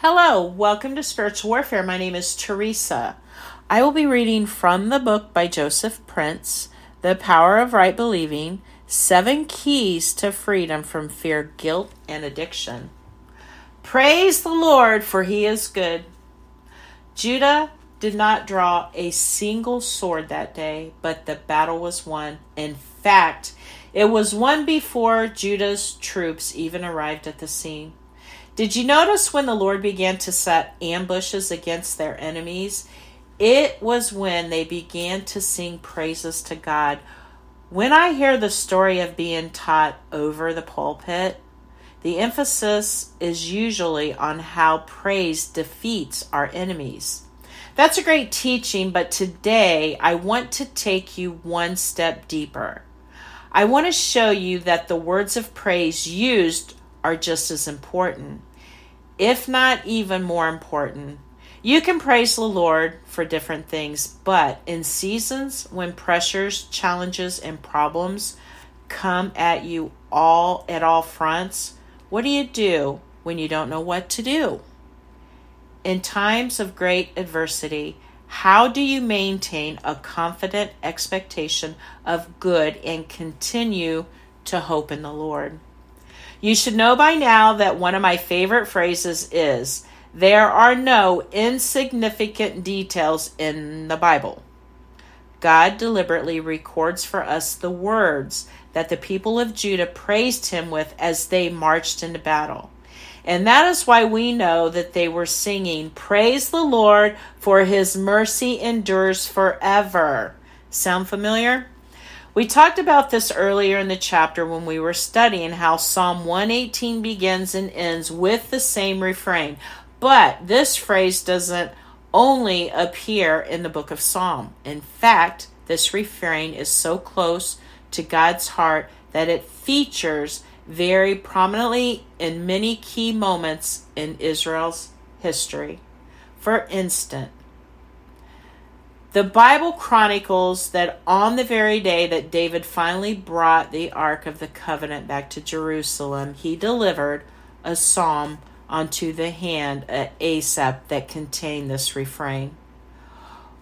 Hello, welcome to Spiritual Warfare. My name is Teresa. I will be reading from the book by Joseph Prince, The Power of Right Believing Seven Keys to Freedom from Fear, Guilt, and Addiction. Praise the Lord, for he is good. Judah did not draw a single sword that day, but the battle was won. In fact, it was won before Judah's troops even arrived at the scene. Did you notice when the Lord began to set ambushes against their enemies? It was when they began to sing praises to God. When I hear the story of being taught over the pulpit, the emphasis is usually on how praise defeats our enemies. That's a great teaching, but today I want to take you one step deeper. I want to show you that the words of praise used are just as important if not even more important. You can praise the Lord for different things, but in seasons when pressures, challenges, and problems come at you all at all fronts, what do you do when you don't know what to do? In times of great adversity, how do you maintain a confident expectation of good and continue to hope in the Lord? You should know by now that one of my favorite phrases is there are no insignificant details in the Bible. God deliberately records for us the words that the people of Judah praised him with as they marched into battle. And that is why we know that they were singing, Praise the Lord, for his mercy endures forever. Sound familiar? We talked about this earlier in the chapter when we were studying how Psalm 118 begins and ends with the same refrain. But this phrase doesn't only appear in the book of Psalm. In fact, this refrain is so close to God's heart that it features very prominently in many key moments in Israel's history. For instance, the Bible chronicles that on the very day that David finally brought the Ark of the Covenant back to Jerusalem, he delivered a psalm onto the hand of Asaph that contained this refrain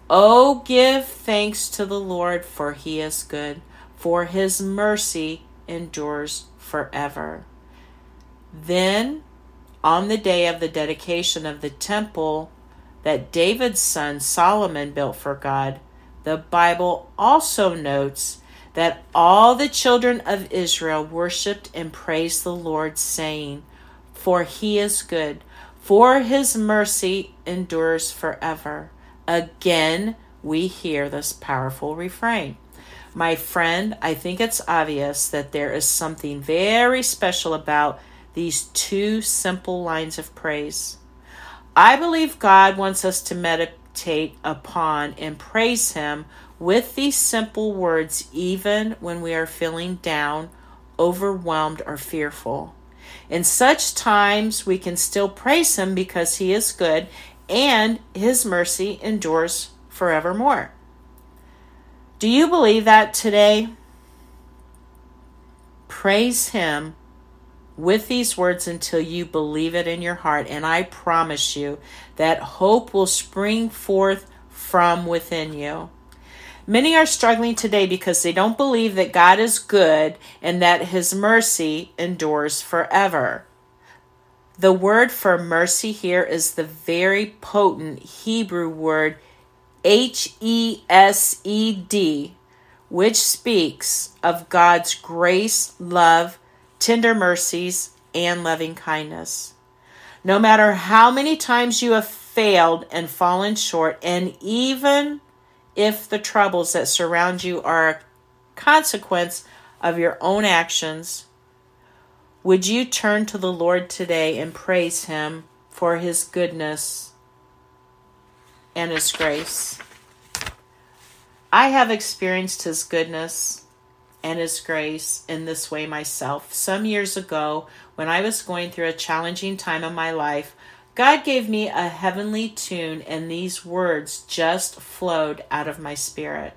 Oh, give thanks to the Lord, for he is good, for his mercy endures forever. Then, on the day of the dedication of the temple, that David's son Solomon built for God, the Bible also notes that all the children of Israel worshiped and praised the Lord, saying, For he is good, for his mercy endures forever. Again, we hear this powerful refrain. My friend, I think it's obvious that there is something very special about these two simple lines of praise. I believe God wants us to meditate upon and praise Him with these simple words, even when we are feeling down, overwhelmed, or fearful. In such times, we can still praise Him because He is good and His mercy endures forevermore. Do you believe that today? Praise Him with these words until you believe it in your heart. And I promise you that hope will spring forth from within you. Many are struggling today because they don't believe that God is good and that his mercy endures forever. The word for mercy here is the very potent Hebrew word H E S E D, which speaks of God's grace, love, tender mercies, and loving kindness. No matter how many times you have failed and fallen short, and even if the troubles that surround you are a consequence of your own actions, would you turn to the Lord today and praise Him for His goodness and His grace? I have experienced His goodness and His grace in this way myself. Some years ago, when I was going through a challenging time in my life, God gave me a heavenly tune, and these words just flowed out of my spirit.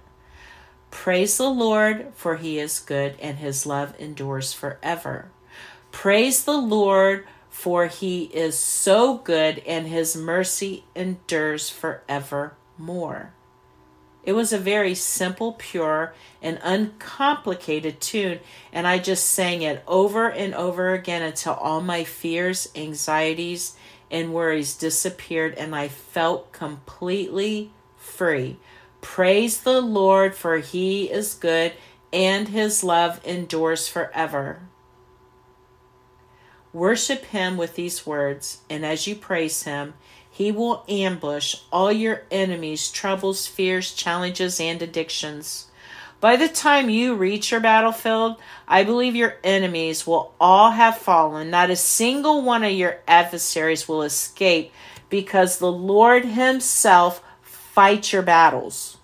Praise the Lord, for he is good, and his love endures forever. Praise the Lord, for he is so good and his mercy endures forevermore. It was a very simple, pure, and uncomplicated tune, and I just sang it over and over again until all my fears, anxieties, and worries disappeared and I felt completely free. Praise the Lord, for he is good and his love endures forever. Worship him with these words, and as you praise him, he will ambush all your enemies' troubles, fears, challenges, and addictions. By the time you reach your battlefield, I believe your enemies will all have fallen. Not a single one of your adversaries will escape because the Lord Himself fights your battles.